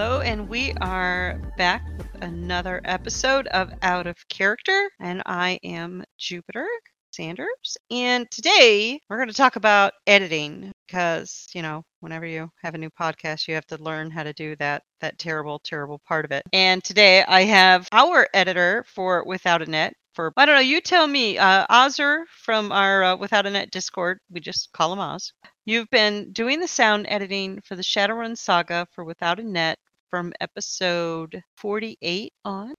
Hello, and we are back with another episode of Out of Character, and I am Jupiter Sanders. And today we're going to talk about editing because, you know, whenever you have a new podcast, you have to learn how to do that that terrible terrible part of it. And today I have our editor for Without a Net for I don't know, you tell me, uh Ozzer from our uh, Without a Net Discord, we just call him Oz. You've been doing the sound editing for the Shadowrun saga for Without a Net from episode 48 on.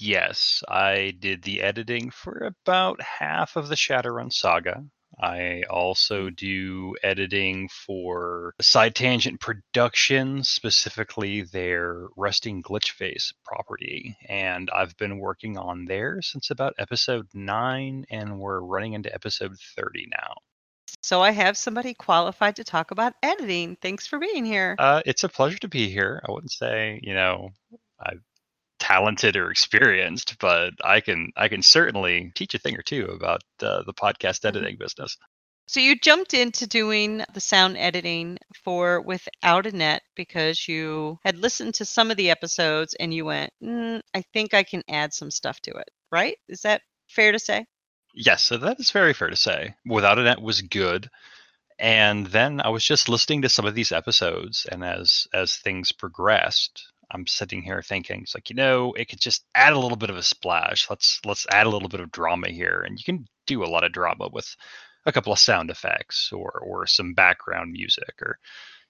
Yes, I did the editing for about half of the Shadowrun saga. I mm-hmm. also do editing for Side Tangent Productions, specifically their Resting Glitch Face property. And I've been working on there since about episode 9, and we're running into episode 30 now. So I have somebody qualified to talk about editing. Thanks for being here. Uh, it's a pleasure to be here. I wouldn't say, you know, I'm talented or experienced, but I can I can certainly teach a thing or two about uh, the podcast Mm-hmm. editing business. So you jumped into doing the sound editing for Without a Net because you had listened to some of the episodes and you went, mm, I think I can add some stuff to it, right? Is that fair to say? Yes, so that is very fair to say. Without a Net was good. And then I was just listening to some of these episodes, and as as things progressed, I'm sitting here thinking, it's like, you know, it could just add a little bit of a splash. Let's let's add a little bit of drama here. And you can do a lot of drama with a couple of sound effects or or some background music or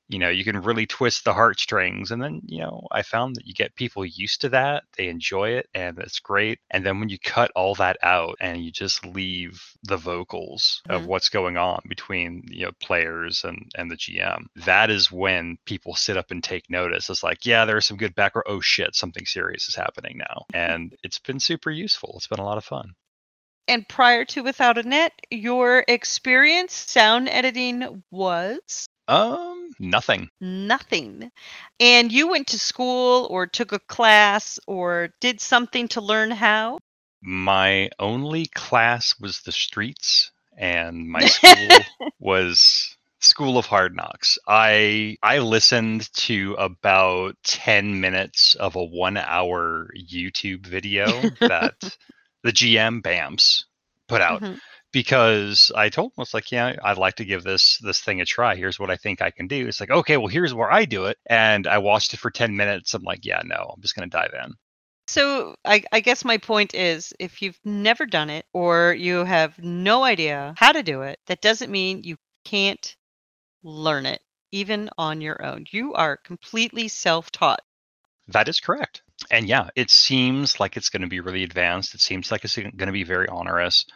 you know you can really twist the heartstrings and then you know i found that you get people used to that they enjoy it and it's great and then when you cut all that out and you just leave the vocals of Mhm. what's going on between you know players and and the gm that is when people sit up and take notice. It's like yeah there's some good background oh shit something serious is happening now and it's been super useful it's been a lot of fun. And prior to Without a Net, your experience sound editing was um nothing nothing. And you went to school or took a class or did something to learn how? my only class was the streets and my school was school of hard knocks i i listened to about 10 minutes of a one hour youtube video that the gm bams put out Mhm. Because i told him it's like yeah i'd like to give this this thing a try here's what i think i can do it's like okay well here's where i do it and i watched it for 10 minutes i'm like yeah no i'm just going to dive in So I, I guess my point is if you've never done it or you have no idea how to do it, that doesn't mean you can't learn it even on your own. You are completely self taught. That is correct. And yeah, it seems like it's going to be really advanced. It seems like it's going to be very onerous,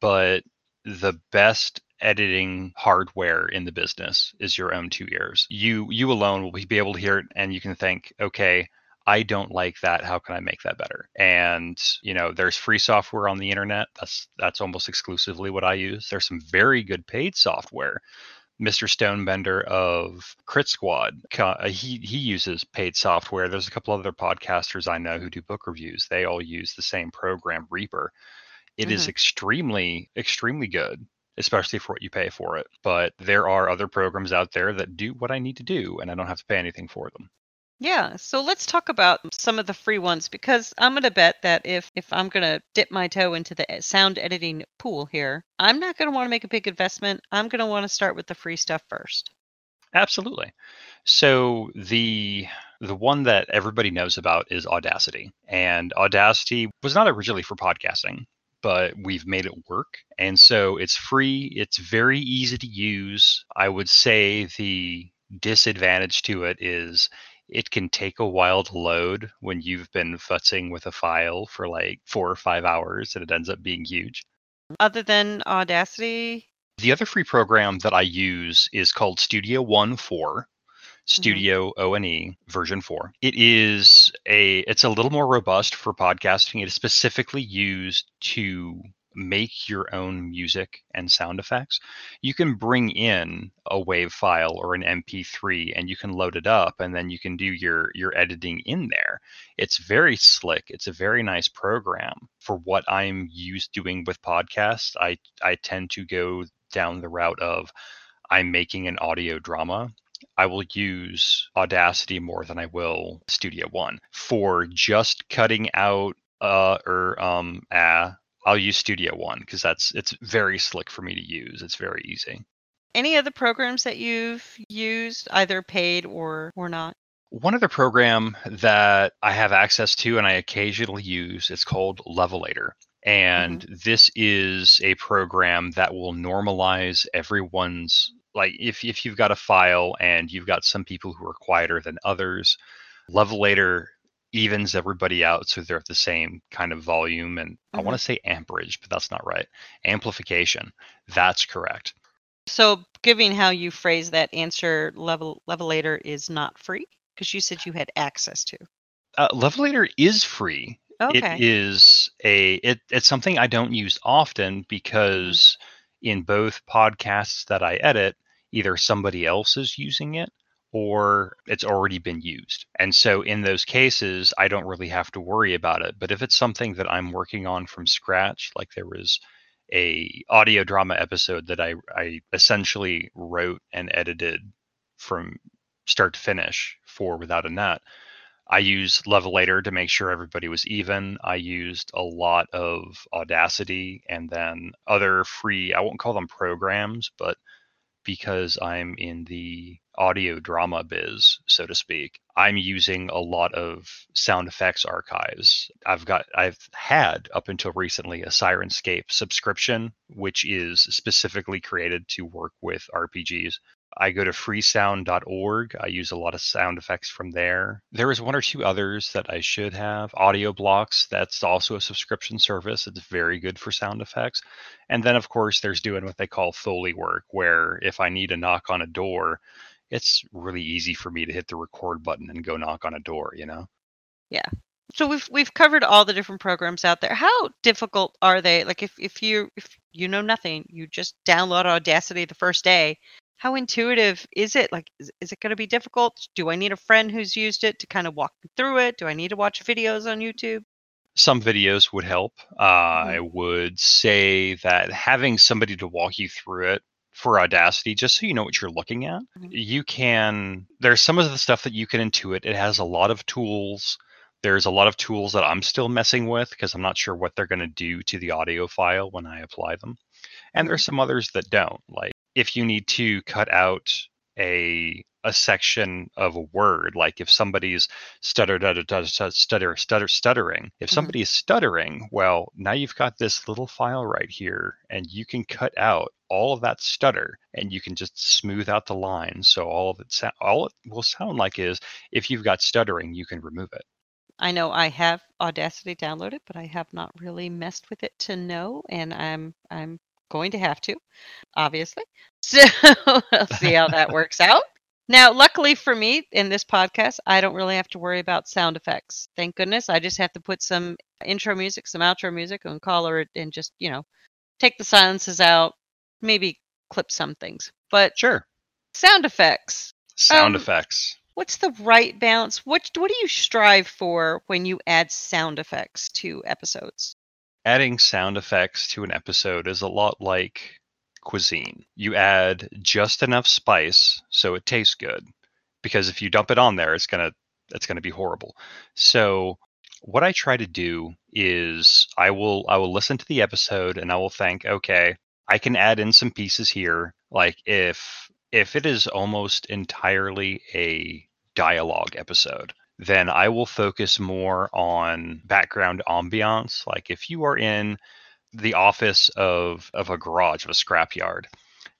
but the best editing hardware in the business is your own two ears. You you alone will be able to hear it and you can think, "Okay, I don't like that. How can I make that better?" And, you know, there's free software on the internet. That's that's almost exclusively what I use. There's some very good paid software. Mr. Stonebender of Crit Squad, uh, he he uses paid software. There's a couple other podcasters I know who do book reviews. They all use the same program, Reaper. It is Mhm. extremely extremely good, especially for what you pay for it. But there are other programs out there that do what I need to do, and I don't have to pay anything for them. Yeah, so let's talk about some of the free ones because I'm going to bet that if if I'm going to dip my toe into the sound editing pool here, I'm not going to want to make a big investment. I'm going to want to start with the free stuff first. Absolutely. So the the one that everybody knows about is Audacity. And Audacity was not originally for podcasting, but we've made it work. And so it's free, it's very easy to use. I would say the disadvantage to it is it can take a while to load when you've been futzing with a file for like 4 or 5 hours and it ends up being huge. Other than Audacity, The other free program that I use is called Studio One 4, Mm-hmm. Studio O&E version 4. It is a it's a little more robust for podcasting. It is specifically used to make your own music and sound effects. You can bring in a wave file or an MP3 and you can load it up and then you can do your your editing in there. It's very slick. It's a very nice program for what I'm used doing with podcasts. I I tend to go down the route of I'm making an audio drama. I will use Audacity more than I will Studio One. For just cutting out uh or um ah, I'll use Studio One because that's it's very slick for me to use. It's very easy. Any other programs that you've used, either paid or or not? One other program that I have access to and I occasionally use it's called Levelator. And this is a program that will normalize everyone's like if if you've got a file and you've got some people who are quieter than others, Levelator evens everybody out so they're at the same kind of volume and I want to say amperage, but that's not right. Amplification. That's correct. So, given how you phrase that answer, level levelator is not free because you said you had access to. Uh, Levelator is free. Okay. It is a it, it's something I don't use often because in both podcasts that I edit, either somebody else is using it or it's already been used. And so in those cases, I don't really have to worry about it. But if it's something that I'm working on from scratch, like there was a audio drama episode that I, I essentially wrote and edited from start to finish for Without a Net, I used Levelator to make sure everybody was even. I used a lot of Audacity and then other free, I won't call them programs, but because I'm in the audio drama biz, so to speak, I'm using a lot of sound effects archives. I've got I've had up until recently a Syrinscape subscription, which is specifically created to work with RPGs. I go to freesound.org. I use a lot of sound effects from there. There is one or two others that I should have. Audio Blocks, that's also a subscription service. It's very good for sound effects. And then, of course, there's doing what they call Foley work, where if I need to knock on a door, it's really easy for me to hit the record button and go knock on a door, you know? Yeah. So we've we've covered all the different programs out there. How difficult are they? Like if if you if you know nothing, you just download Audacity the first day. How intuitive is it? Like is, is it going to be difficult? Do I need a friend who's used it to kind of walk me through it? Do I need to watch videos on YouTube? Some videos would help. Uh, I would say that having somebody to walk you through it for Audacity, just so you know what you're looking at, Mhm. you can. There's some of the stuff that you can intuit. It has a lot of tools. There's a lot of tools that I'm still messing with because I'm not sure what they're going to do to the audio file when I apply them. And there's some others that don't. Like if you need to cut out a a section of a word, like if somebody's stutter, stutter, stutter, stutter, stutter, stuttering. If Mhm. somebody is stuttering, well, now you've got this little file right here, and you can cut out all of that stutter, and you can just smooth out the lines. So all of it, sou- all it will sound like is if you've got stuttering, you can remove it. I know I have Audacity downloaded, but I have not really messed with it to know, and I'm I'm going to have to, obviously. So we'll see how that works out. Now, luckily for me in this podcast, I don't really have to worry about sound effects. Thank goodness. I just have to put some intro music, some outro music, and color it, and just you know, take the silences out, maybe clip some things. But Sure. sound effects. Sound Um, effects. What's the right balance? What what do you strive for when you add sound effects to episodes? Adding sound effects to an episode is a lot like cuisine. You add just enough spice so it tastes good because if you dump it on there it's going to it's going to be horrible. So what I try to do is I will I will listen to the episode and I will think okay, I can add in some pieces here like if if it is almost entirely a dialogue episode then I will focus more on background ambiance. Like if you are in the office of of a garage of a scrapyard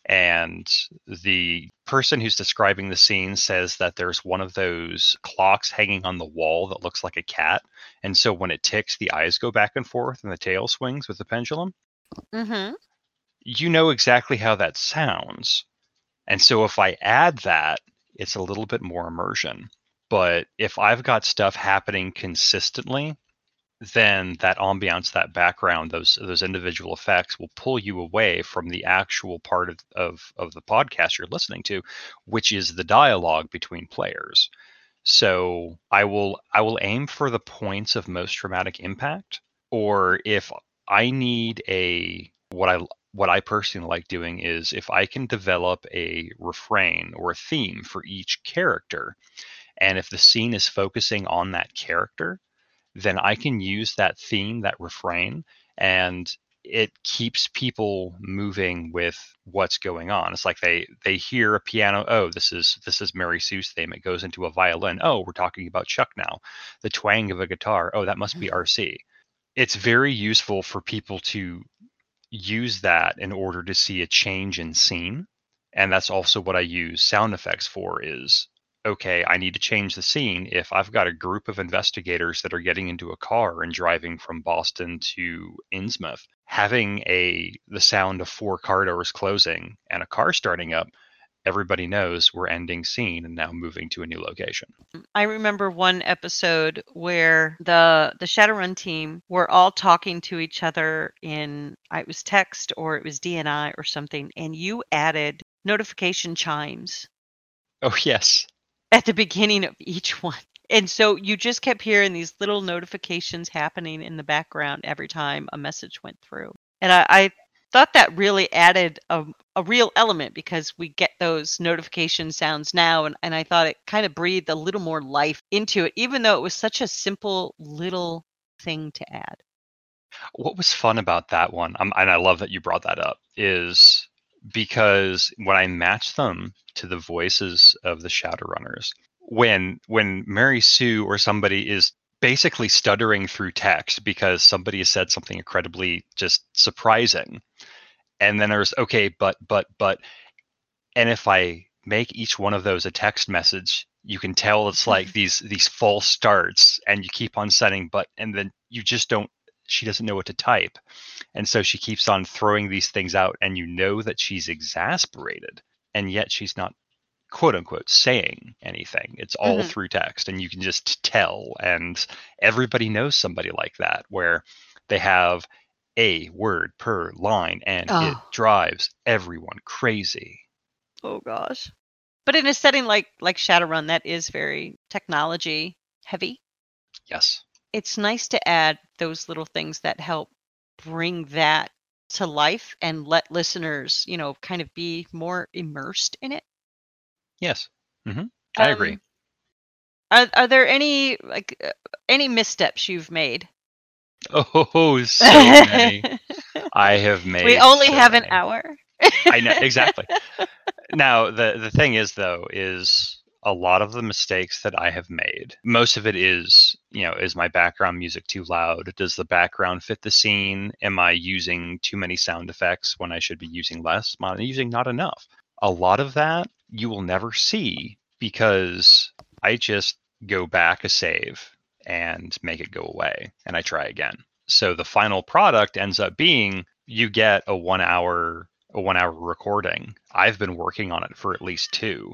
and the person who's describing the scene says that there's one of those clocks hanging on the wall that looks like a cat and so when it ticks the eyes go back and forth and the tail swings with the pendulum Mm-hmm. you know exactly how that sounds and so if i add that it's a little bit more immersion but if I've got stuff happening consistently, then that ambiance, that background, those those individual effects will pull you away from the actual part of, of, of the podcast you're listening to, which is the dialogue between players. So I will I will aim for the points of most dramatic impact, or if I need a what I what I personally like doing is if I can develop a refrain or a theme for each character, and if the scene is focusing on that character, then I can use that theme, that refrain, and it keeps people moving with what's going on. It's like they they hear a piano. Oh, this is this is Mary Sue's theme. It goes into a violin. Oh, we're talking about Chuck now. The twang of a guitar. Oh, that must be Mm-hmm. RC. It's very useful for people to use that in order to see a change in scene. And that's also what I use sound effects for is okay, I need to change the scene if I've got a group of investigators that are getting into a car and driving from Boston to Innsmouth, having a the sound of four car doors closing and a car starting up, everybody knows we're ending scene and now moving to a new location. Mm, I remember one episode where the the Shadowrun team were all talking to each other in it was text or it was DNI or something, and you added notification chimes Oh yes. At the beginning of each one. And so you just kept hearing these little notifications happening in the background every time a message went through. And I, I thought that really added a, a real element because we get those notification sounds now. And, and I thought it kind of breathed a little more life into it, even though it was such a simple little thing to add. What was fun about that one, um, and I love that you brought that up, is because when I match them to the voices of the Shadowrunners, when when Mary Sue or somebody is basically stuttering through text because somebody has said something incredibly just surprising, and then there's okay, but but but, and if I make each one of those a text message, you can tell it's like these these false starts, and you keep on setting but, and then you just don't she doesn't know what to type. And so she keeps on throwing these things out, and you know that she's exasperated, and yet she's not quote unquote saying anything. It's all Mhm. through text, and you can just tell. And everybody knows somebody like that, where they have a word per line, and it Oh. drives everyone crazy. Oh gosh. But in a setting like like Shadowrun, that is very technology heavy. Yes. It's nice to add those little things that help bring that to life and let listeners, you know, kind of be more immersed in it. Yes. hmm I agree. Um, Are are there any like uh, any missteps you've made? Oh, so many. I have made. we only so have an hour. I know exactly. now the the thing is though is a lot of the mistakes that I have made. Most of it is you know is my background music too loud? Does the background fit the scene? Am I using too many sound effects when I should be using less? Am I using not enough? A lot of that you will never see because I just go back a save and make it go away and I try again. So the final product ends up being you get a 1 hour a 1 hour recording. I've been working on it for at least 2.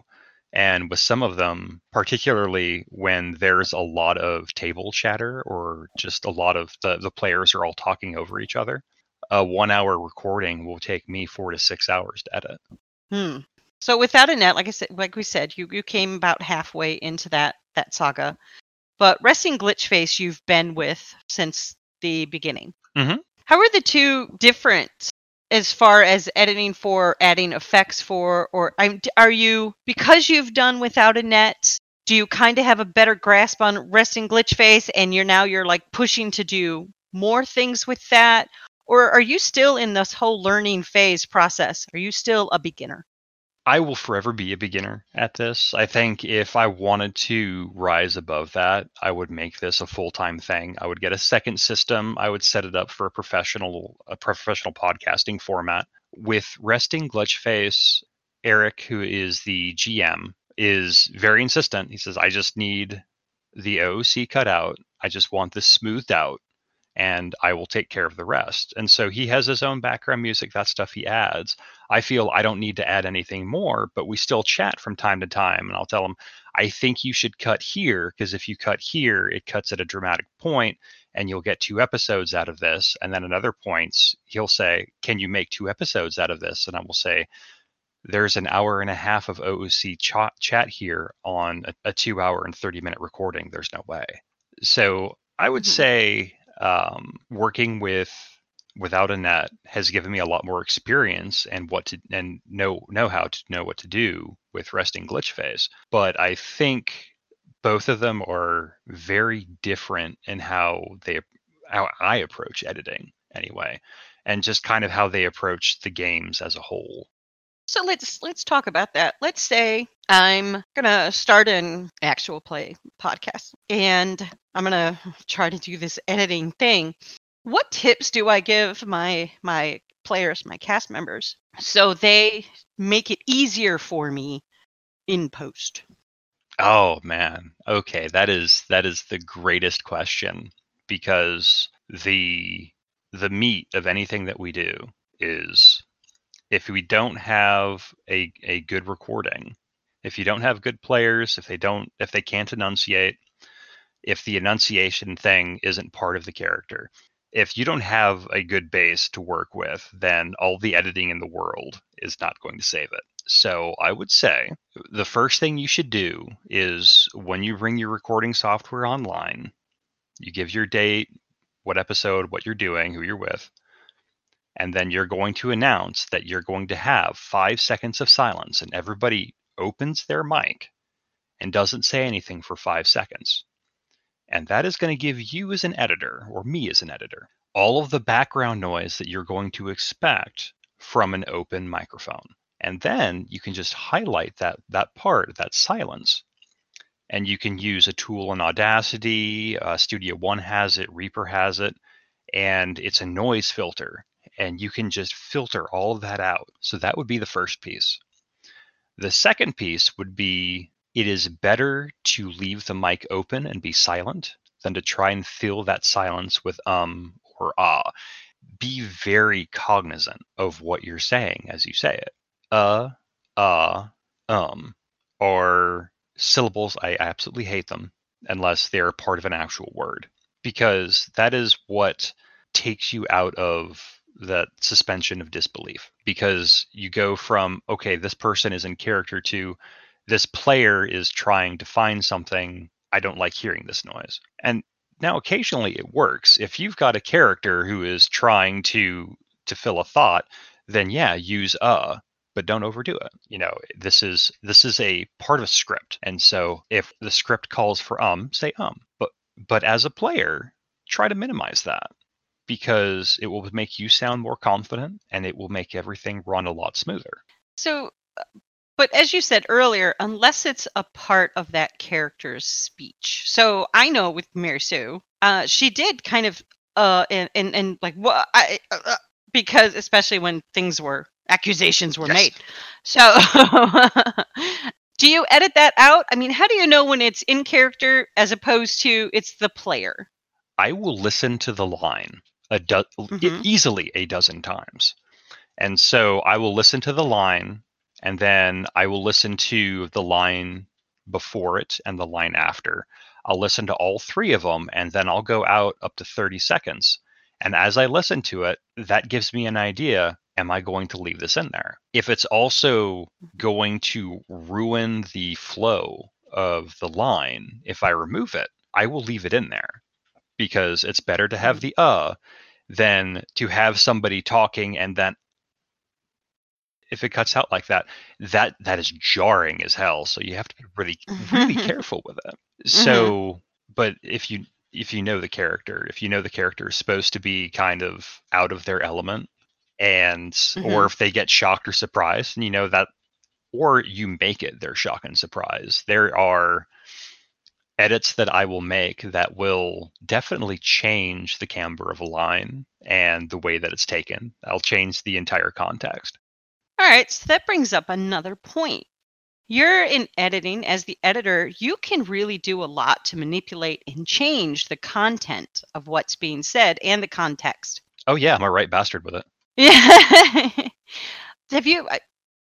And with some of them, particularly when there's a lot of table chatter or just a lot of the, the players are all talking over each other, a one hour recording will take me four to six hours to edit. Hmm. So without a net, like I said, like we said, you you came about halfway into that that saga, but resting glitch face you've been with since the beginning. Mhm. How are the two different as far as editing for, adding effects for, or are you because you've done without a net? Do you kind of have a better grasp on resting glitch face, and you're now you're like pushing to do more things with that, or are you still in this whole learning phase process? Are you still a beginner? I will forever be a beginner at this. I think if I wanted to rise above that, I would make this a full-time thing. I would get a second system. I would set it up for a professional a professional podcasting format. With Resting Glitch Face, Eric, who is the GM, is very insistent. He says, I just need the OC cut out. I just want this smoothed out and I will take care of the rest. And so he has his own background music, that stuff he adds. I feel I don't need to add anything more, but we still chat from time to time. And I'll tell him, I think you should cut here because if you cut here, it cuts at a dramatic point and you'll get two episodes out of this. And then at other points, he'll say, Can you make two episodes out of this? And I will say, there's an hour and a half of OOC chat, chat here on a, a two hour and 30 minute recording. There's no way. So I would Mhm. say um, working with without a net has given me a lot more experience and what to and know know how to know what to do with resting glitch face. But I think both of them are very different in how they how I approach editing anyway, and just kind of how they approach the games as a whole. So let's let's talk about that. Let's say I'm gonna start an actual play podcast, and I'm gonna try to do this editing thing. What tips do I give my my players, my cast members, so they make it easier for me in post? Oh man. Okay, that is that is the greatest question because the the meat of anything that we do is if we don't have a, a good recording, if you don't have good players, if they don't if they can't enunciate, if the enunciation thing isn't part of the character, if you don't have a good base to work with, then all the editing in the world is not going to save it. So I would say the first thing you should do is when you bring your recording software online, you give your date, what episode, what you're doing, who you're with, and then you're going to announce that you're going to have five seconds of silence, and everybody opens their mic and doesn't say anything for five seconds. And that is going to give you, as an editor, or me as an editor, all of the background noise that you're going to expect from an open microphone. And then you can just highlight that, that part, that silence. And you can use a tool in Audacity, uh, Studio One has it, Reaper has it, and it's a noise filter and you can just filter all of that out. So that would be the first piece. The second piece would be it is better to leave the mic open and be silent than to try and fill that silence with um or ah. Be very cognizant of what you're saying as you say it. Uh, uh, um, or syllables. I absolutely hate them unless they're part of an actual word because that is what takes you out of that suspension of disbelief because you go from okay this person is in character to this player is trying to find something. I don't like hearing this noise. And now occasionally it works. If you've got a character who is trying to to fill a thought then yeah use uh but don't overdo it. You know this is this is a part of a script. And so if the script calls for um say um but but as a player try to minimize that because it will make you sound more confident and it will make everything run a lot smoother. So, uh, but as you said earlier, unless it's a part of that character's speech. So I know with Mary Sue, uh, she did kind of, uh, and and, and like what I, uh, uh, because especially when things were accusations were yes. made. So. do you edit that out? I mean, how do you know when it's in character as opposed to it's the player? I will listen to the line a do- mm-hmm. easily a dozen times. And so I will listen to the line and then I will listen to the line before it and the line after. I'll listen to all three of them and then I'll go out up to 30 seconds. And as I listen to it, that gives me an idea am I going to leave this in there? If it's also going to ruin the flow of the line, if I remove it, I will leave it in there because it's better to have mm-hmm. the uh than to have somebody talking and then if it cuts out like that that that is jarring as hell so you have to be really really careful with it so mm-hmm. but if you if you know the character if you know the character is supposed to be kind of out of their element and mm-hmm. or if they get shocked or surprised and you know that or you make it their shock and surprise there are edits that I will make that will definitely change the camber of a line and the way that it's taken. I'll change the entire context. All right, so that brings up another point. You're in editing as the editor, you can really do a lot to manipulate and change the content of what's being said and the context. Oh yeah, I'm a right bastard with it. Yeah. Have you uh,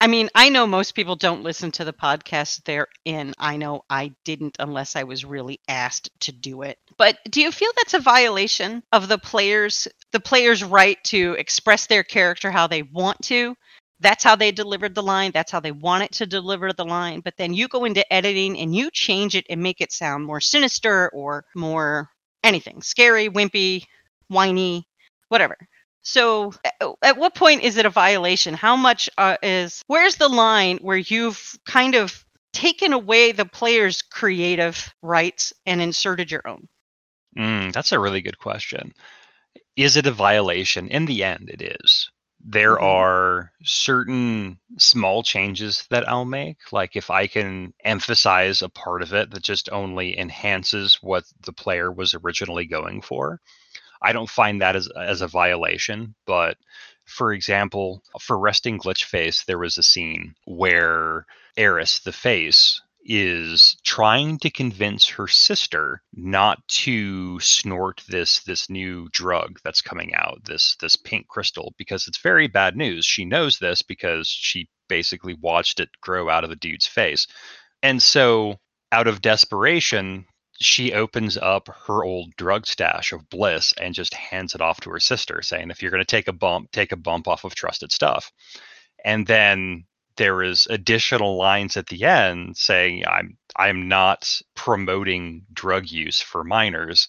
I mean, I know most people don't listen to the podcast they're in. I know I didn't unless I was really asked to do it. But do you feel that's a violation of the players the players' right to express their character how they want to? That's how they delivered the line. That's how they want it to deliver the line. But then you go into editing and you change it and make it sound more sinister or more anything scary, wimpy, whiny, whatever. So, at what point is it a violation? How much uh, is where's the line where you've kind of taken away the player's creative rights and inserted your own? Mm, that's a really good question. Is it a violation? In the end, it is. There Mhm. are certain small changes that I'll make. Like if I can emphasize a part of it that just only enhances what the player was originally going for, I don't find that as, as a violation. But for example, for Resting Glitch Face, there was a scene where Eris, the face, is trying to convince her sister not to snort this this new drug that's coming out this this pink crystal because it's very bad news she knows this because she basically watched it grow out of the dude's face and so out of desperation she opens up her old drug stash of bliss and just hands it off to her sister saying if you're going to take a bump take a bump off of trusted stuff. And then there is additional lines at the end saying i'm i'm not promoting drug use for minors.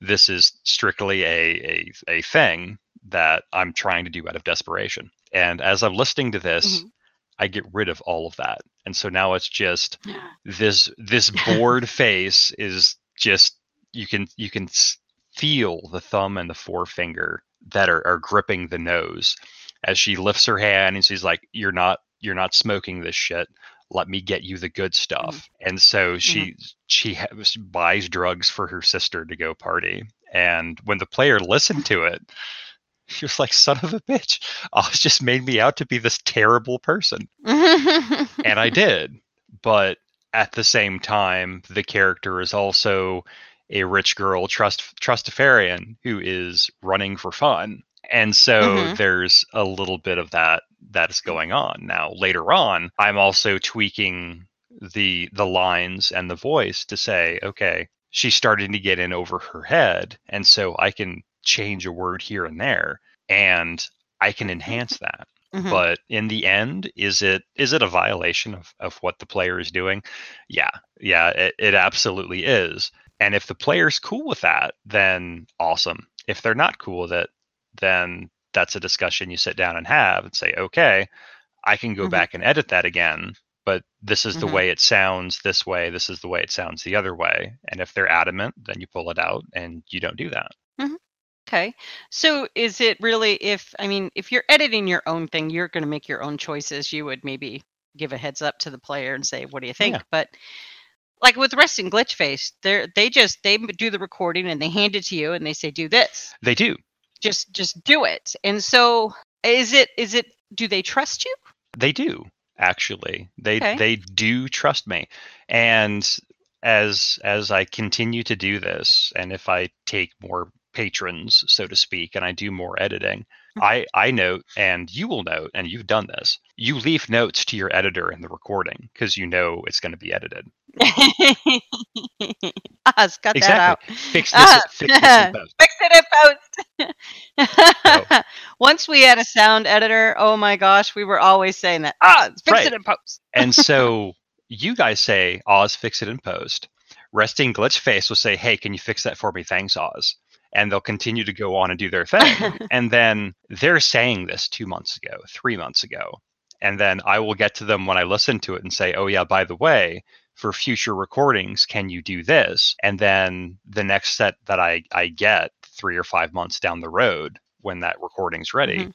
This is strictly a, a a thing that i'm trying to do out of desperation. And as i'm listening to this Mhm. I get rid of all of that. And so now it's just this this bored face is just you can you can feel the thumb and the forefinger that are, are gripping the nose. As she lifts her hand and she's like you're not you're not smoking this shit. Let me get you the good mm-hmm. stuff. And so mm-hmm. she she, ha- she buys drugs for her sister to go party. And when the player listened to it she was like son of a bitch it just made me out to be this terrible person and I did. But at the same time, the character is also a rich girl trust trustafarian who is running for fun. And so Mhm. there's a little bit of that that is going on. Now later on, I'm also tweaking the the lines and the voice to say, okay, she's starting to get in over her head, and so I can change a word here and there and I can enhance that. Mhm. but in the end is it is it a violation of, of what the player is doing? Yeah yeah it, it absolutely is. And if the player's cool with that then awesome. If they're not cool with it then that's a discussion you sit down and have and say okay i can go Mhm. back and edit that again but this is the Mhm. way it sounds this way this is the way it sounds the other way. And if they're adamant then you pull it out and you don't do that Okay. So is it really if I mean if you're editing your own thing, you're going to make your own choices. You would maybe give a heads up to the player and say, "What do you think?" Yeah. But like with Resting Glitch Face, they they just they do the recording and they hand it to you and they say, "Do this." they do Just just do it. And so is it is it do they trust you? They do actually. They Okay. they do trust me, and as as I continue to do this, and if I take more patrons, so to speak, and I do more editing, I I note, and you will note, and you've done this. You leave notes to your editor in the recording because you know it's going to be edited. Oz, cut that out. Fix this. Ah, fix this in post. Fix it in post. Once we had a sound editor, oh my gosh, we were always saying that. Ah, fix Right. it in post. and so you guys say, Oz, fix it in post. Resting Glitch Face will say, Hey, can you fix that for me? Thanks, Oz. And they'll continue to go on and do their thing. and then they're saying this two months ago, three months ago. And then I will get to them when I listen to it and say, Oh, yeah, by the way, for future recordings, can you do this? And then the next set that I, I get three or five months down the road when that recording's ready, Mhm.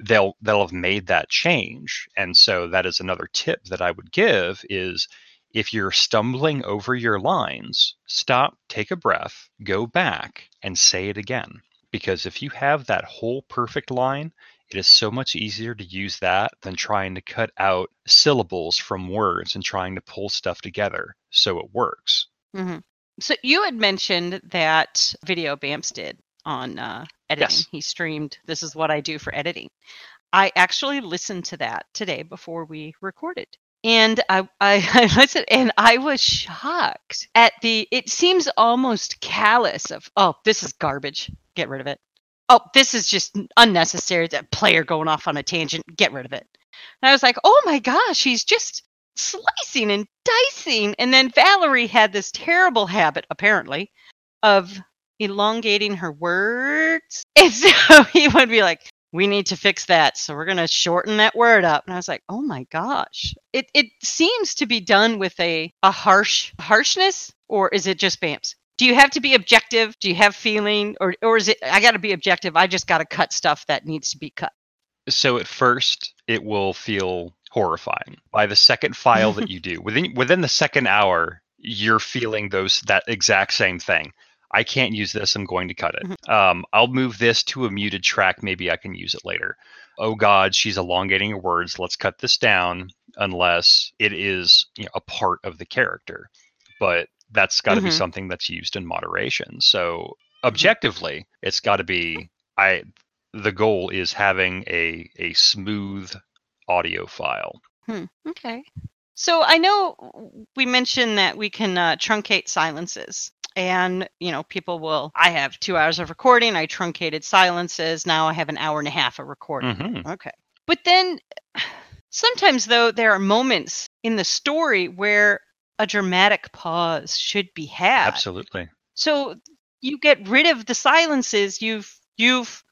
they'll they'll have made that change and so that is another tip that i would give is if you're stumbling over your lines stop take a breath go back and say it again because if you have that whole perfect line it is so much easier to use that than trying to cut out syllables from words and trying to pull stuff together so it works hmm So you had mentioned that video Bamps did on uh, editing. Yes. He streamed. This is what I do for editing. I actually listened to that today before we recorded. And I, I, I listened and I was shocked at the, it seems almost callous of, oh, this is garbage. Get rid of it. Oh, this is just unnecessary. That player going off on a tangent. Get rid of it. And I was like, oh my gosh, he's just slicing and dicing. And then Valerie had this terrible habit, apparently, of elongating her words. And so he would be like, we need to fix that. So we're going to shorten that word up. And I was like, oh my gosh. It, it seems to be done with a, a harsh harshness, or is it just BAMS? Do you have to be objective? Do you have feeling? Or, or is it, I got to be objective. I just got to cut stuff that needs to be cut. So at first, it will feel horrifying. By the second file that you do, within within the second hour, you're feeling those that exact same thing. I can't use this. I'm going to cut it. Um, I'll move this to a muted track. Maybe I can use it later. Oh God, she's elongating her words. Let's cut this down, unless it is you know, a part of the character. But that's got to be Mhm. something that's used in moderation. So objectively, it's got to be. I. The goal is having a a smooth audio file. Hmm. Okay. So I know we mentioned that we can uh, truncate silences. And, you know, people will, I have two hours of recording. I truncated silences. Now I have an hour and a half of recording. hmm Okay. But then sometimes, though, there are moments in the story where a dramatic pause should be had. Absolutely. So you get rid of the silences. You've you've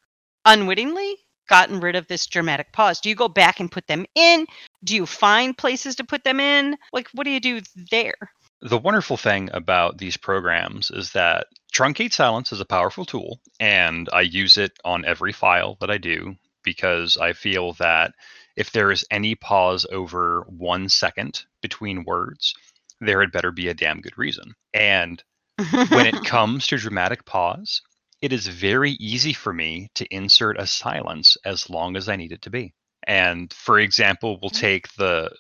unwittingly gotten rid of this dramatic pause. Do you go back and put them in? Do you find places to put them in? Like what do you do there? The wonderful thing about these programs is that Truncate Silence is a powerful tool, and I use it on every file that I do because I feel that if there is any pause over one second between words, there had better be a damn good reason. And when it comes to dramatic pause, it is very easy for me to insert a silence as long as I need it to be. And for example, we'll take the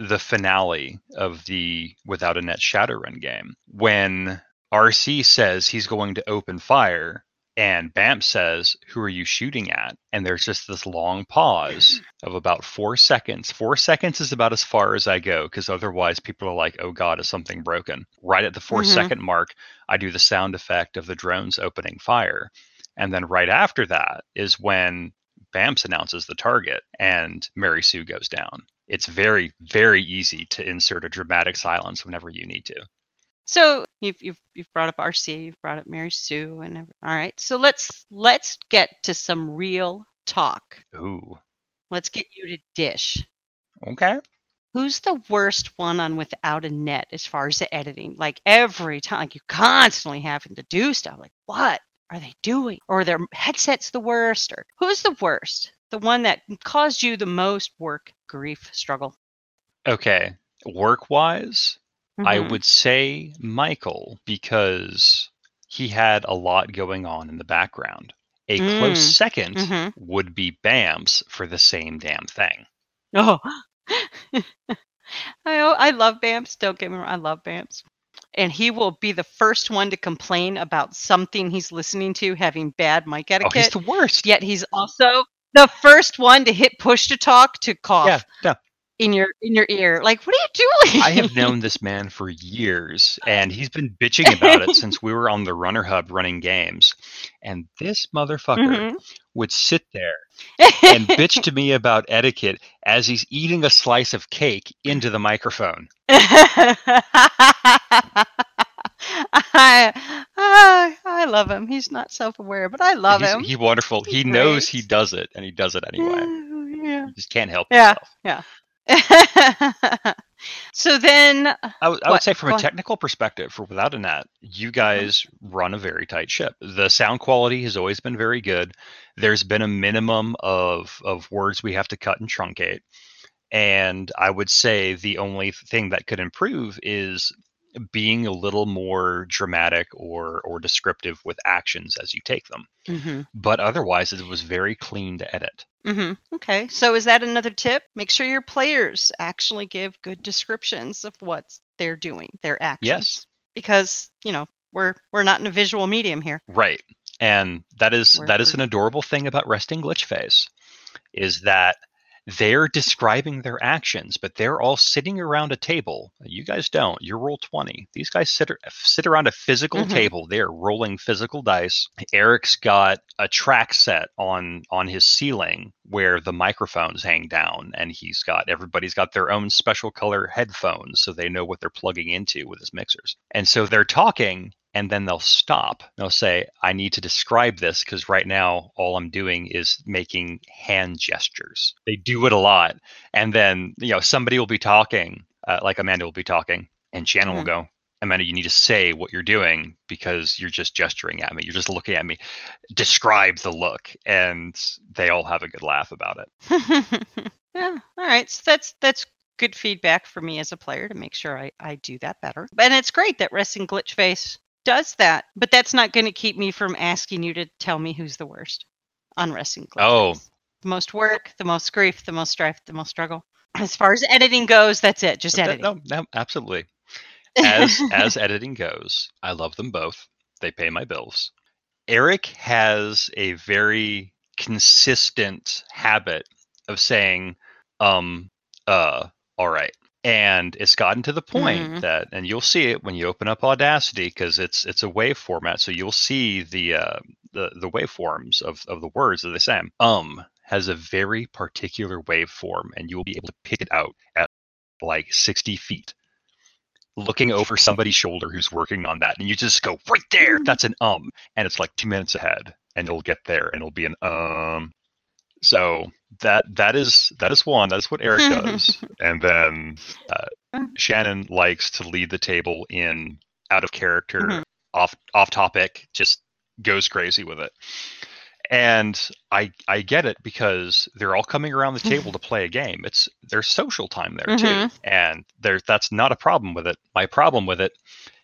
the finale of the Without a Net Shadowrun game. When RC says he's going to open fire and Bamp says, Who are you shooting at? And there's just this long pause of about four seconds. Four seconds is about as far as I go because otherwise people are like, Oh God, is something broken? Right at the 4 Mhm. second mark, I do the sound effect of the drones opening fire. And then right after that is when Bamps announces the target and Mary Sue goes down. It's very, very easy to insert a dramatic silence whenever you need to. So you've you've you've brought up RC, you've brought up Mary Sue, and all right. So let's let's get to some real talk. Ooh. Let's get you to dish. Okay. Who's the worst one on without a net as far as the editing? Like every time, like you constantly having to do stuff. Like what are they doing? Or their headsets the worst? Or who's the worst? The one that caused you the most work, grief, struggle. Okay. Work wise, I Mhm. would say Michael because he had a lot going on in the background. A close Mm. 2nd Mhm. would be Bams for the same damn thing. Oh, I I love Bams. Don't get me wrong, I love Bams. And he will be the first one to complain about something he's listening to having bad mic Oh, he's etiquette. the worst. Yet he's also the first one to hit push to talk to cough Yeah, no. in your in your ear. Like, what are you doing? I have known this man for years, and he's been bitching about it since we were on the Runner Hub running games. And this motherfucker Mhm. would sit there and bitch to me about etiquette as he's eating a slice of cake into the microphone. I, I I love him. He's not self-aware, but I love he's, him. He's wonderful. He He's knows he does it, and he does it anyway. yeah. He just can't help Yeah. himself. Yeah. so then, I would- I would say, from Go a technical perspective, for Without a Net, you guys mm-hmm. run a very tight ship. The sound quality has always been very good. There's been a minimum of of words we have to cut and truncate, and I would say the only thing that could improve is being a little more dramatic or or descriptive with actions as you take them. hmm But otherwise, it was very clean to edit. hmm okay. So is that another tip? Make sure your players actually give good descriptions of what they're doing, their actions. Yes. because you know we're we're not in a visual medium here. Right. And that is that is an adorable thing about resting glitch face, is that they're describing their actions, but they're all sitting around a table. You guys don't. You roll 20. These guys sit, sit around a physical Mhm. table. They're rolling physical dice. Eric's got a track set on on his ceiling where the microphones hang down and he's got everybody's got their own special color headphones so they know what they're plugging into with his mixers. And so they're talking and then they'll stop. They'll say, I need to describe this because right now all I'm doing is making hand gestures. They do it a lot. And then, you know, somebody will be talking, uh, like Amanda will be talking, and Shannon will go, Amanda, you need to say what you're doing because you're just gesturing at me. You're just looking at me. Describe the look. And they all have a good laugh about it. yeah. All right. So that's that's good feedback for me as a player to make sure I, I do that better. And it's great that Resting Glitch Face does that, but that's not going to keep me from asking you to tell me who's the worst on Glitch Oh, The most work, the most grief, the most strife, the most struggle. As far as editing goes, that's it. Just editing. no, no, absolutely. As as editing goes, I love them both. They pay my bills. Eric has a very consistent habit of saying, um, uh, all right. And it's gotten to the point Mhm. that, and you'll see it when you open up Audacity because it's it's a wave format, so you'll see the uh, the the waveforms of of the words that they say. Um has a very particular waveform, and you will be able to pick it out at like sixty feet looking over somebody's shoulder who's working on that and you just go right there that's an um and it's like two minutes ahead and you'll get there and it'll be an um so that that is that is one that's what eric does. And then uh, shannon likes to lead the table in out of character Mhm. off off topic just goes crazy with it. And i i get it because they're all coming around the table to play a game. It's there's social time there too. Mhm. and there's that's not a problem with it. My problem with it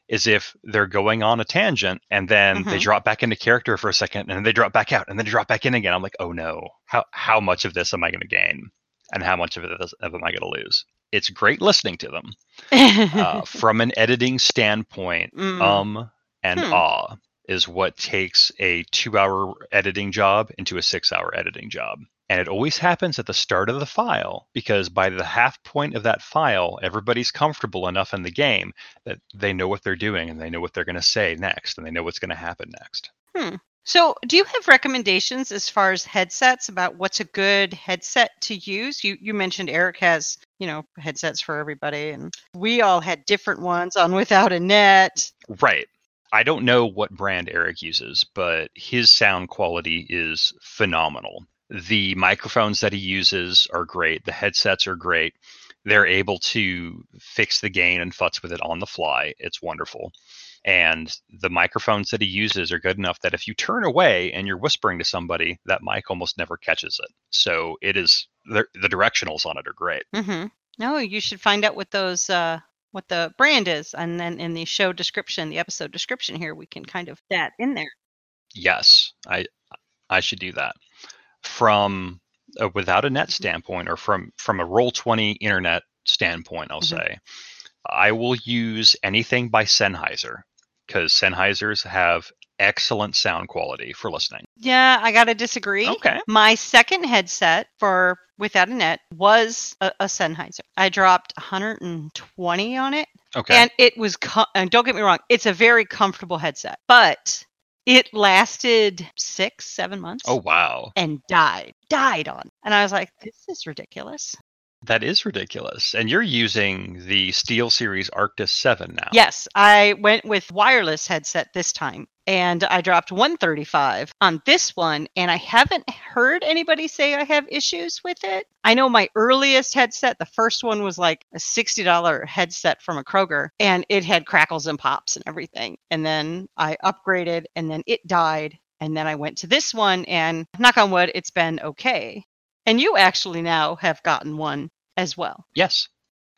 is if they're going on a tangent and then they Mhm. drop back into character for a second and then they drop back out and then they drop back in again i'm like oh no how how much of this am i going to gain and how much of it is- am i going to lose it's great listening to them uh, from an editing standpoint Mm. um and Hmm. ah is what takes a two hour editing job into a six hour editing job. And it always happens at the start of the file because by the half point of that file, everybody's comfortable enough in the game that they know what they're doing and they know what they're going to say next and they know what's going to happen next. Hmm. So, do you have recommendations as far as headsets about what's a good headset to use? You you mentioned Eric has, you know, headsets for everybody and we all had different ones on without a net. Right. I don't know what brand Eric uses, but his sound quality is phenomenal. The microphones that he uses are great. The headsets are great. They're able to fix the gain and futz with it on the fly. It's wonderful. And the microphones that he uses are good enough that if you turn away and you're whispering to somebody, that mic almost never catches it. So it is the, the directionals on it are great. Mhm. No, you should find out what those uh what the brand is and then in the show description, the episode description here we can kind of that in there. Yes, I I should do that. From a without a net standpoint, or from from a roll twenty internet standpoint, I'll Mhm. say, I will use anything by Sennheiser because Sennheisers have excellent sound quality for listening. Yeah, I got to disagree. Okay. My second headset for Without a Net was a, a Sennheiser. I dropped 120 on it, Okay. and it was. Co- and don't get me wrong, it's a very comfortable headset, but it lasted six, seven months. oh wow, And died, died on. And I was like, this is ridiculous. That is ridiculous. And you're using the Steel Series Arctis Seven now. Yes, I went with wireless headset this time and I dropped 135 on this one and I haven't heard anybody say I have issues with it. I know my earliest headset, the first one was like a $60 headset from a Kroger and it had crackles and pops and everything. And then I upgraded and then it died and then I went to this one and knock on wood it's been okay. And you actually now have gotten one as well. Yes.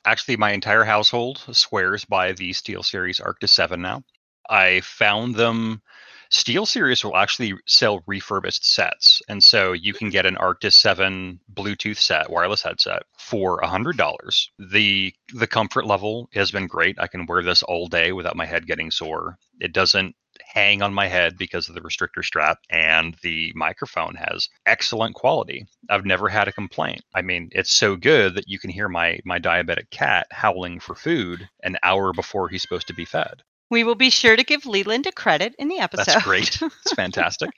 Actually, my entire household swears by the Steel Series Arctis 7 now. I found them. Steel Series will actually sell refurbished sets. And so you can get an Arctis 7 Bluetooth set, wireless headset, for $100. The the comfort level has been great. I can wear this all day without my head getting sore. It doesn't hang on my head because of the restrictor strap and the microphone has excellent quality. I've never had a complaint. I mean, it's so good that you can hear my my diabetic cat howling for food an hour before he's supposed to be fed. We will be sure to give Leland a credit in the episode. That's great. It's fantastic.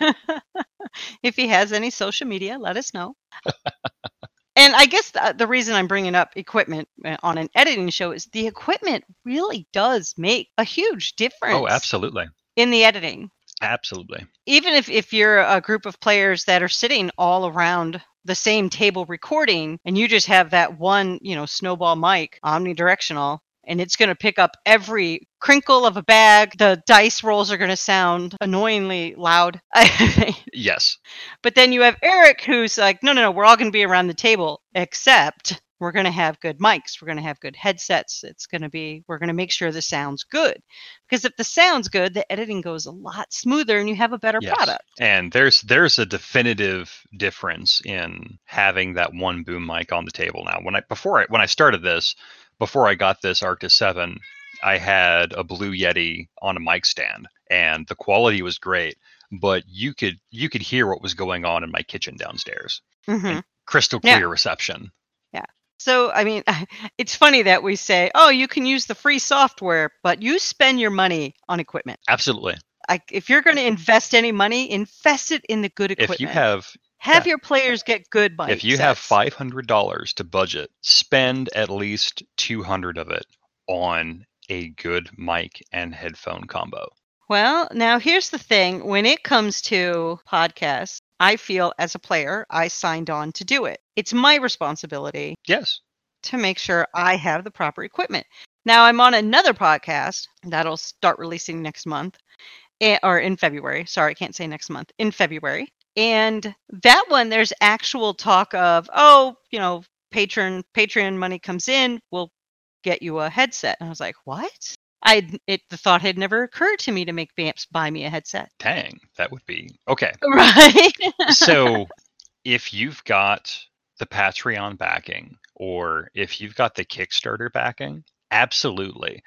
if he has any social media, let us know. And I guess the, the reason I'm bringing up equipment uh, on an editing show is the equipment really does make a huge difference. Oh, absolutely. In the editing. Absolutely. Even if, if you're a group of players that are sitting all around the same table recording and you just have that one, you know, snowball mic omnidirectional and it's going to pick up every crinkle of a bag. The dice rolls are going to sound annoyingly loud. yes. But then you have Eric who's like, no, no, no, we're all going to be around the table, except we're going to have good mics. We're going to have good headsets. It's going to be, we're going to make sure the sound's good. Because if the sound's good, the editing goes a lot smoother and you have a better yes. product. And there's there's a definitive difference in having that one boom mic on the table now. When I before I when I started this, before I got this Arctis 7, I had a Blue Yeti on a mic stand and the quality was great, but you could you could hear what was going on in my kitchen downstairs. Mm-hmm. Crystal clear yeah. reception. Yeah. So, I mean, it's funny that we say, "Oh, you can use the free software, but you spend your money on equipment." Absolutely. Like if you're going to invest any money, invest it in the good equipment. If you have have yeah. your players get good bikes. If you have five hundred dollars to budget, spend at least two hundred of it on a good mic and headphone combo. Well, now here's the thing: when it comes to podcasts, I feel as a player, I signed on to do it. It's my responsibility. Yes. To make sure I have the proper equipment. Now I'm on another podcast that'll start releasing next month, eh, or in February. Sorry, I can't say next month. In February, and that one, there's actual talk of, oh, you know, patron Patreon money comes in, we'll get you a headset. And I was like, what? I it the thought had never occurred to me to make Vamps buy me a headset. Dang, that would be okay. Right. so if you've got the Patreon backing or if you've got the Kickstarter backing, absolutely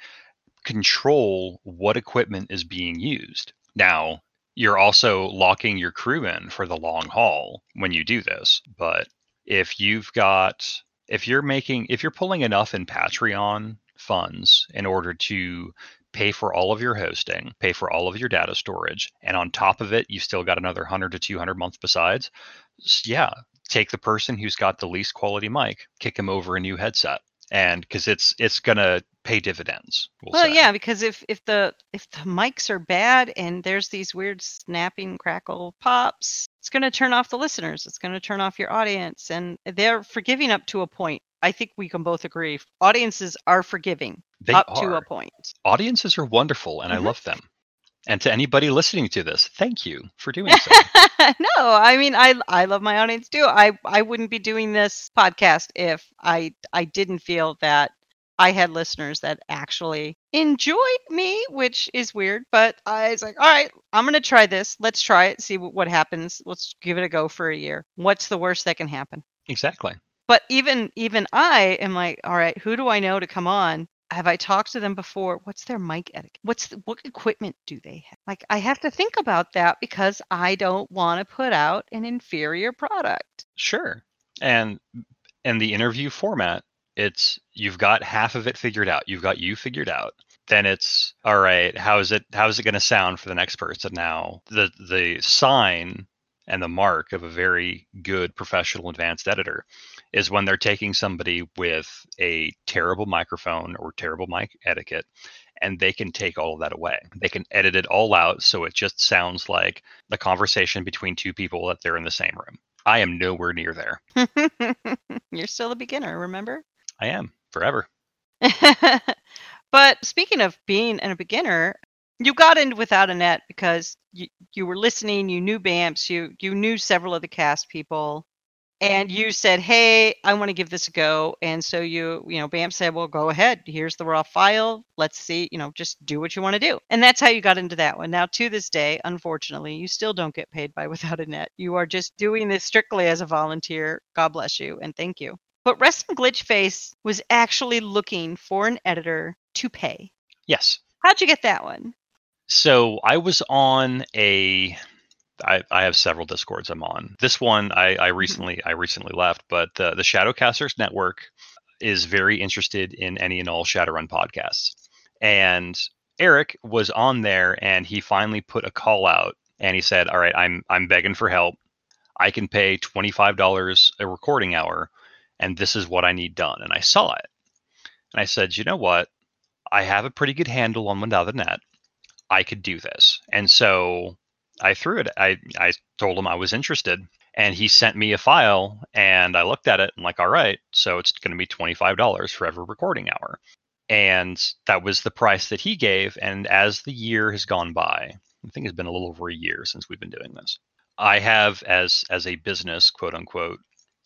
control what equipment is being used. Now, you're also locking your crew in for the long haul when you do this. But if you've got, if you're making, if you're pulling enough in Patreon funds in order to pay for all of your hosting, pay for all of your data storage, and on top of it, you've still got another 100 to 200 months besides, yeah, take the person who's got the least quality mic, kick him over a new headset and because it's it's gonna pay dividends. We'll, well yeah, because if if the if the mics are bad and there's these weird snapping crackle pops, it's gonna turn off the listeners. It's gonna turn off your audience, and they're forgiving up to a point. I think we can both agree. Audiences are forgiving they up are. to a point. Audiences are wonderful, and mm-hmm. I love them. And to anybody listening to this, thank you for doing so. no, I mean I I love my audience too. I I wouldn't be doing this podcast if I I didn't feel that I had listeners that actually enjoyed me, which is weird, but I was like, all right, I'm going to try this. Let's try it, see what happens. Let's give it a go for a year. What's the worst that can happen? Exactly. But even even I am like, all right, who do I know to come on have I talked to them before? What's their mic etiquette? What's the, what equipment do they have? Like I have to think about that because I don't want to put out an inferior product. Sure. And and the interview format, it's you've got half of it figured out. You've got you figured out. Then it's all right, how is it how is it going to sound for the next person now? The the sign and the mark of a very good professional advanced editor is when they're taking somebody with a terrible microphone or terrible mic etiquette and they can take all of that away. They can edit it all out so it just sounds like the conversation between two people that they're in the same room. I am nowhere near there. You're still a beginner, remember? I am forever. but speaking of being a beginner, you got in without a net because you, you were listening, you knew BAMPS, you you knew several of the cast people, and you said, "Hey, I want to give this a go." And so you, you know, BAM said, "Well, go ahead. Here's the raw file. Let's see. You know, just do what you want to do." And that's how you got into that one. Now, to this day, unfortunately, you still don't get paid by Without a Net. You are just doing this strictly as a volunteer. God bless you and thank you. But Glitch Face was actually looking for an editor to pay. Yes. How'd you get that one? So I was on a I, I have several discords I'm on. This one I, I mm-hmm. recently I recently left, but the the Shadowcasters Network is very interested in any and all Shadowrun podcasts. And Eric was on there and he finally put a call out and he said, All right, I'm I'm begging for help. I can pay $25 a recording hour and this is what I need done. And I saw it. And I said, you know what? I have a pretty good handle on the net. I could do this. And so I threw it. I, I told him I was interested. And he sent me a file and I looked at it and like, all right, so it's going to be $25 for every recording hour. And that was the price that he gave. And as the year has gone by, I think it's been a little over a year since we've been doing this. I have, as as a business, quote unquote,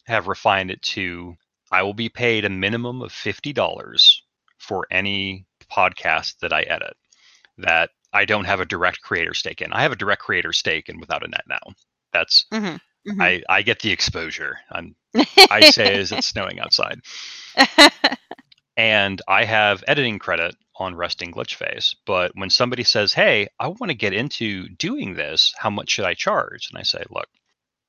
have refined it to I will be paid a minimum of fifty dollars for any podcast that I edit that I don't have a direct creator stake in. I have a direct creator stake in Without a Net now. That's mm-hmm. Mm-hmm. I I get the exposure. I'm, I say as it's snowing outside, and I have editing credit on Resting Glitch Face. But when somebody says, "Hey, I want to get into doing this. How much should I charge?" and I say, "Look,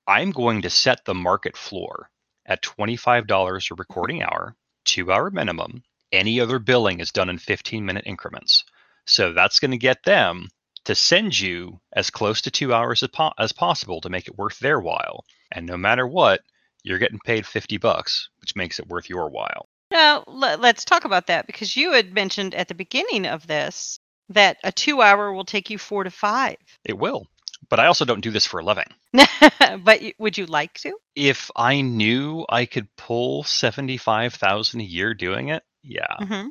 I'm going to set the market floor at $25 a recording hour, 2-hour minimum. Any other billing is done in 15-minute increments." So that's going to get them to send you as close to 2 hours as, po- as possible to make it worth their while. And no matter what, you're getting paid 50 bucks, which makes it worth your while. Now, let's talk about that because you had mentioned at the beginning of this that a two hour will take you four to five. It will. But I also don't do this for a living. but would you like to? If I knew I could pull 75,000 a year doing it, yeah. Mm-hmm.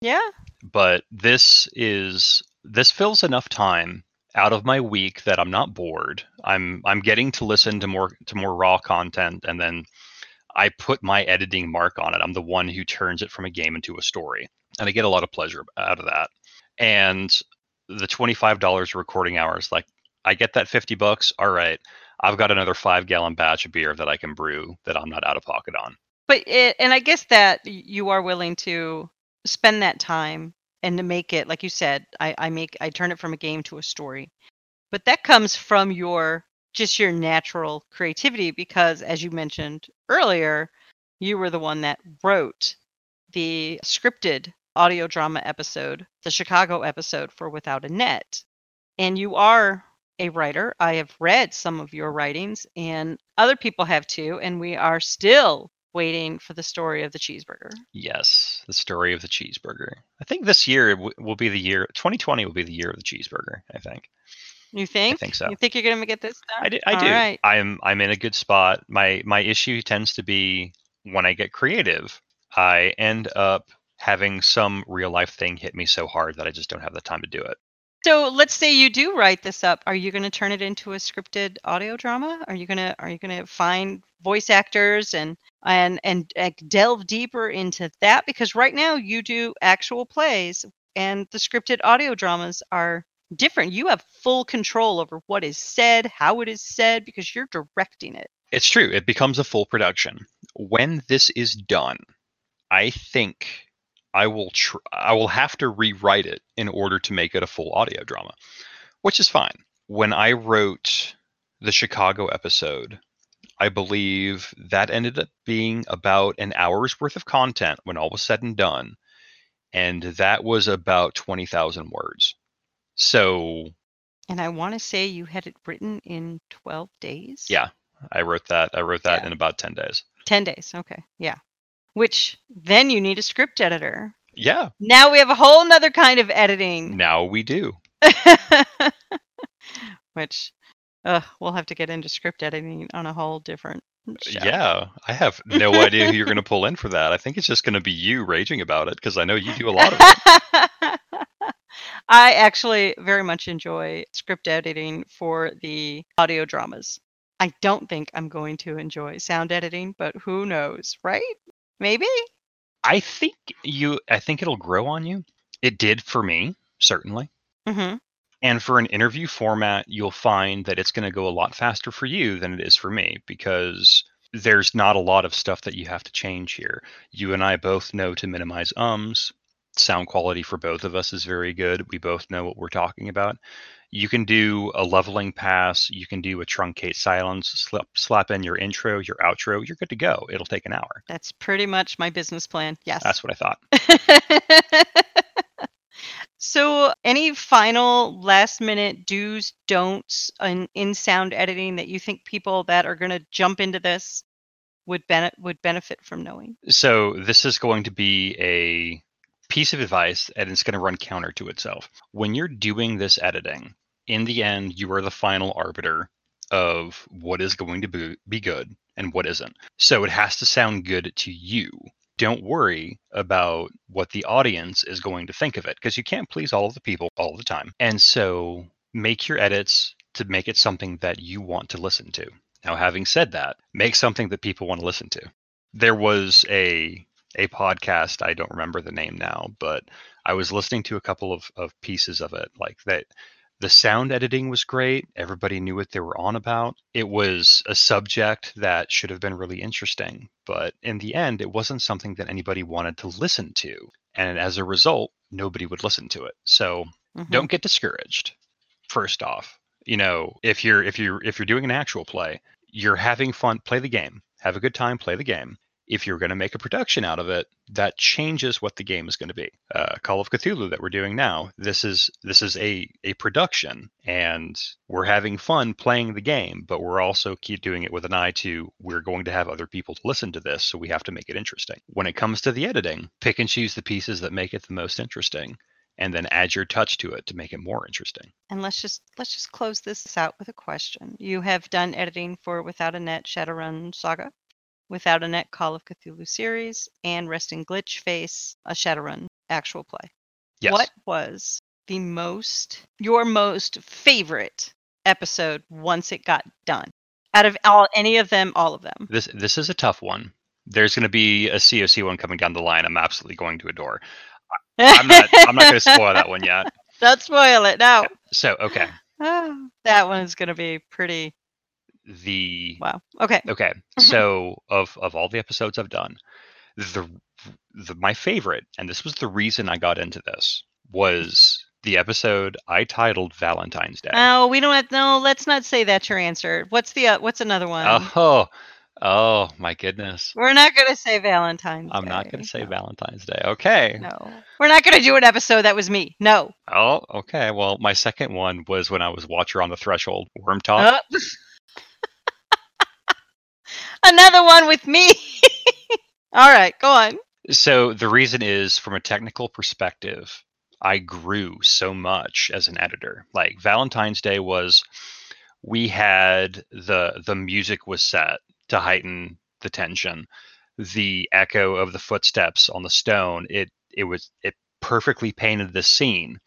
Yeah. But this is this fills enough time out of my week that I'm not bored. I'm I'm getting to listen to more to more raw content and then I put my editing mark on it. I'm the one who turns it from a game into a story. And I get a lot of pleasure out of that. And the $25 recording hours, like I get that 50 bucks. All right. I've got another five gallon batch of beer that I can brew that I'm not out of pocket on. But it, and I guess that you are willing to spend that time and to make it, like you said, I, I make I turn it from a game to a story. But that comes from your just your natural creativity because as you mentioned earlier you were the one that wrote the scripted audio drama episode the chicago episode for without a net and you are a writer i have read some of your writings and other people have too and we are still waiting for the story of the cheeseburger yes the story of the cheeseburger i think this year will be the year 2020 will be the year of the cheeseburger i think you think? I think so. You think you're gonna get this done? I do. I do. Right. I'm I'm in a good spot. My my issue tends to be when I get creative, I end up having some real life thing hit me so hard that I just don't have the time to do it. So let's say you do write this up. Are you going to turn it into a scripted audio drama? Are you going to are you going to find voice actors and and and delve deeper into that? Because right now you do actual plays, and the scripted audio dramas are different. You have full control over what is said, how it is said, because you're directing it. It's true. It becomes a full production. When this is done, I think I will tr- I will have to rewrite it in order to make it a full audio drama, which is fine. When I wrote the Chicago episode, I believe that ended up being about an hour's worth of content when all was said and done, and that was about 20,000 words. So And I want to say you had it written in 12 days. yeah, I wrote that. I wrote that Yeah. in about 10 days. 10 days. Okay. Yeah. Which then you need a script editor. Yeah, Now we have a whole nother kind of editing. now we do. Which uh, we'll have to get into script editing on a whole different show. Yeah, I have no idea who you're going to pull in for that. I think it's just going to be you raging about it because I know you do a lot of it. I actually very much enjoy script editing for the audio dramas. I don't think I'm going to enjoy sound editing, but who knows, right? Maybe. I think you. I think it'll grow on you. It did for me, certainly. Mm-hmm. And for an interview format, you'll find that it's going to go a lot faster for you than it is for me because there's not a lot of stuff that you have to change here. You and I both know to minimize ums sound quality for both of us is very good. We both know what we're talking about. You can do a leveling pass. You can do a truncate silence, slap, slap in your intro, your outro. You're good to go. It'll take an hour. That's pretty much my business plan. Yes. That's what I thought. so, any final last minute do's, don'ts in, in sound editing that you think people that are going to jump into this would bene- would benefit from knowing? So this is going to be a piece of advice and it's going to run counter to itself. When you're doing this editing, in the end, you are the final arbiter of what is going to be, be good and what isn't. So it has to sound good to you. Don't worry about what the audience is going to think of it because you can't please all of the people all the time. And so make your edits to make it something that you want to listen to. Now, having said that, make something that people want to listen to. There was a a podcast, I don't remember the name now, but I was listening to a couple of, of pieces of it, like that the sound editing was great. Everybody knew what they were on about. It was a subject that should have been really interesting, but in the end, it wasn't something that anybody wanted to listen to. And as a result, nobody would listen to it. So Mhm. don't get discouraged. First off, you know, if you're if you're if you're doing an actual play, you're having fun, play the game. Have a good time, play the game. If you're going to make a production out of it, that changes what the game is going to be. Uh, Call of Cthulhu that we're doing now, this is this is a a production, and we're having fun playing the game, but we're also keep doing it with an eye to we're going to have other people to listen to this, so we have to make it interesting. When it comes to the editing, pick and choose the pieces that make it the most interesting and then add your touch to it to make it more interesting. And let's just let's just close this out with a question. You have done editing for Without a Net Shadowrun Saga, Without a Net Call of Cthulhu series, and Resting Glitch Face, a Shadowrun actual play. Yes. What was the most your most favorite episode once it got done? Out of all any of them, all of them. This this is a tough one. There's going to be a COC one coming down the line. I'm absolutely going to adore. I'm not. I'm not going to spoil that one yet. Don't spoil it. No. So okay, Ah, that one is going to be pretty. The Wow. Okay. okay. So of of all the episodes I've done, the the my favorite, and this was the reason I got into this, was the episode I titled Valentine's Day. Oh, we don't have. No, let's not say that's your answer. What's the? Uh, what's another one? oh, oh my goodness! We're not going to say Valentine's. I'm not going to say No. Valentine's Day. Okay. No, we're not going to do an episode that was me. No. Oh, okay. Well, my second one was when I was Watcher on the Threshold, Worm Talk. Uh, Another one with me. All right, go on. So the reason is from a technical perspective, I grew so much as an editor. Like Valentine's Day was we had the the music was set to heighten the tension. The echo of the footsteps on the stone, it it was it perfectly painted the scene.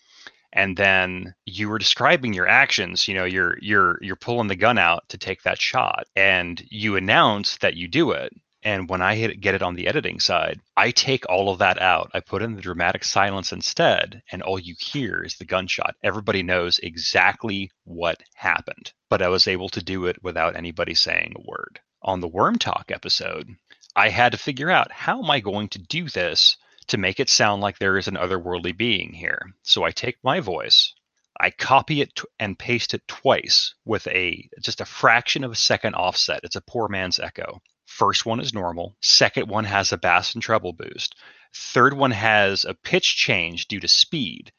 And then you were describing your actions, you know, you're you're you're pulling the gun out to take that shot and you announce that you do it and when I hit, get it on the editing side, I take all of that out. I put in the dramatic silence instead, and all you hear is the gunshot. Everybody knows exactly what happened, but I was able to do it without anybody saying a word. On the Worm Talk episode, I had to figure out how am I going to do this to make it sound like there is an otherworldly being here. So I take my voice, I copy it t- and paste it twice with a just a fraction of a second offset. It's a poor man's echo. First one is normal. Second one has a bass and treble boost. Third one has a pitch change due to speed.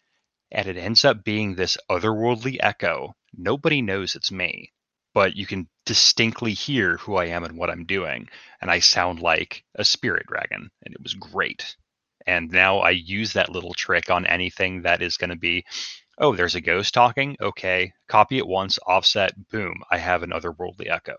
And it ends up being this otherworldly echo. Nobody knows it's me, but you can distinctly hear who I am and what I'm doing. And I sound like a spirit dragon. And it was great. And now I use that little trick on anything that is going to be oh, there's a ghost talking. Okay, copy it once, offset, boom, I have an otherworldly echo.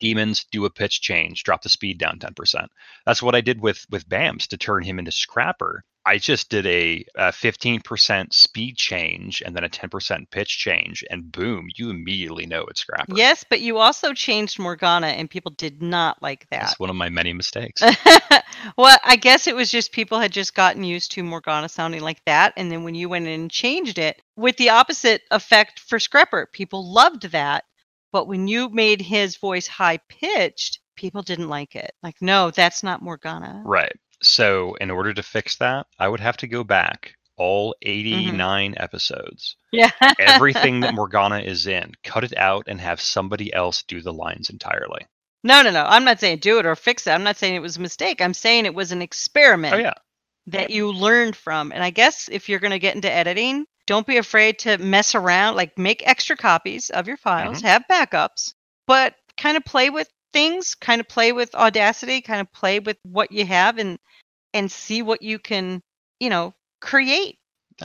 Demons do a pitch change, drop the speed down 10%. That's what I did with with Bams to turn him into Scrapper. I just did a, a 15% speed change and then a 10% pitch change, and boom, you immediately know it's Scrapper. Yes, but you also changed Morgana, and people did not like that. That's one of my many mistakes. well, I guess it was just people had just gotten used to Morgana sounding like that, and then when you went in and changed it with the opposite effect for Scrapper, people loved that. But when you made his voice high pitched, people didn't like it. Like, no, that's not Morgana. Right. So, in order to fix that, I would have to go back all mm-hmm. 89 episodes, Yeah. everything that Morgana is in, cut it out and have somebody else do the lines entirely. No, no, no. I'm not saying do it or fix it. I'm not saying it was a mistake. I'm saying it was an experiment Oh, yeah. that you learned from. And I guess if you're going to get into editing, don't be afraid to mess around, like make extra copies of your files, mm-hmm. have backups, but kind of play with things, kind of play with Audacity, kind of play with what you have, and and see what you can, you know, create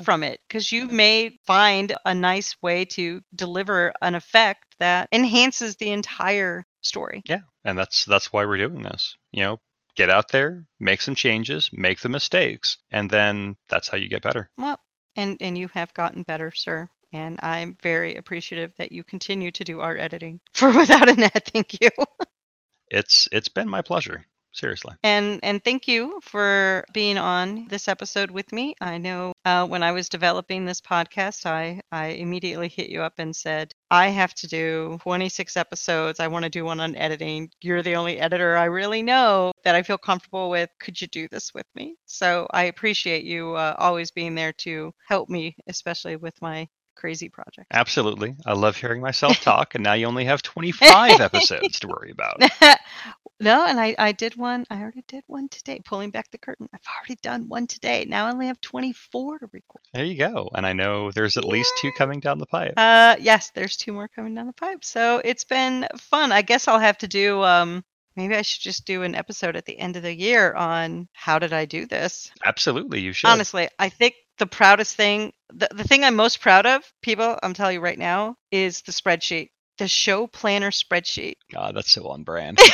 from it because you may find a nice way to deliver an effect that enhances the entire story. Yeah, and that's that's why we're doing this. You know, get out there, make some changes, make the mistakes, and then that's how you get better. Well, and and you have gotten better, sir. And I'm very appreciative that you continue to do art editing for Without a Net. Thank you. It's it's been my pleasure. Seriously. And and thank you for being on this episode with me. I know uh, when I was developing this podcast, I I immediately hit you up and said I have to do 26 episodes. I want to do one on editing. You're the only editor I really know that I feel comfortable with. Could you do this with me? So I appreciate you uh, always being there to help me, especially with my crazy project. Absolutely. I love hearing myself talk, and now you only have 25 episodes to worry about. no, and I, I did one. I already did one today, pulling back the curtain. I've already done one today. Now I only have 24 to record. There you go. And I know there's at least two coming down the pipe. Uh, yes, there's two more coming down the pipe. So it's been fun. I guess I'll have to do. Um, maybe I should just do an episode at the end of the year on how did I do this. Absolutely, you should. Honestly, I think the proudest thing, the, the thing I'm most proud of, people, I'm telling you right now, is the spreadsheet, the show planner spreadsheet. God, that's so on brand.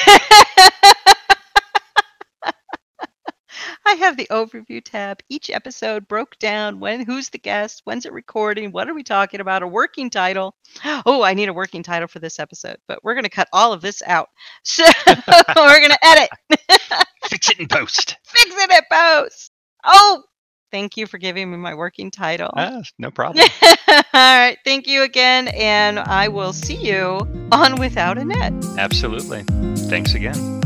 I have the overview tab. Each episode broke down when who's the guest, when's it recording, what are we talking about, a working title. Oh, I need a working title for this episode, but we're going to cut all of this out. So we're going to edit. Fix it in post. Fix it in post. Oh, thank you for giving me my working title. Ah, no problem. all right, thank you again, and I will see you on Without a Net. Absolutely. Thanks again.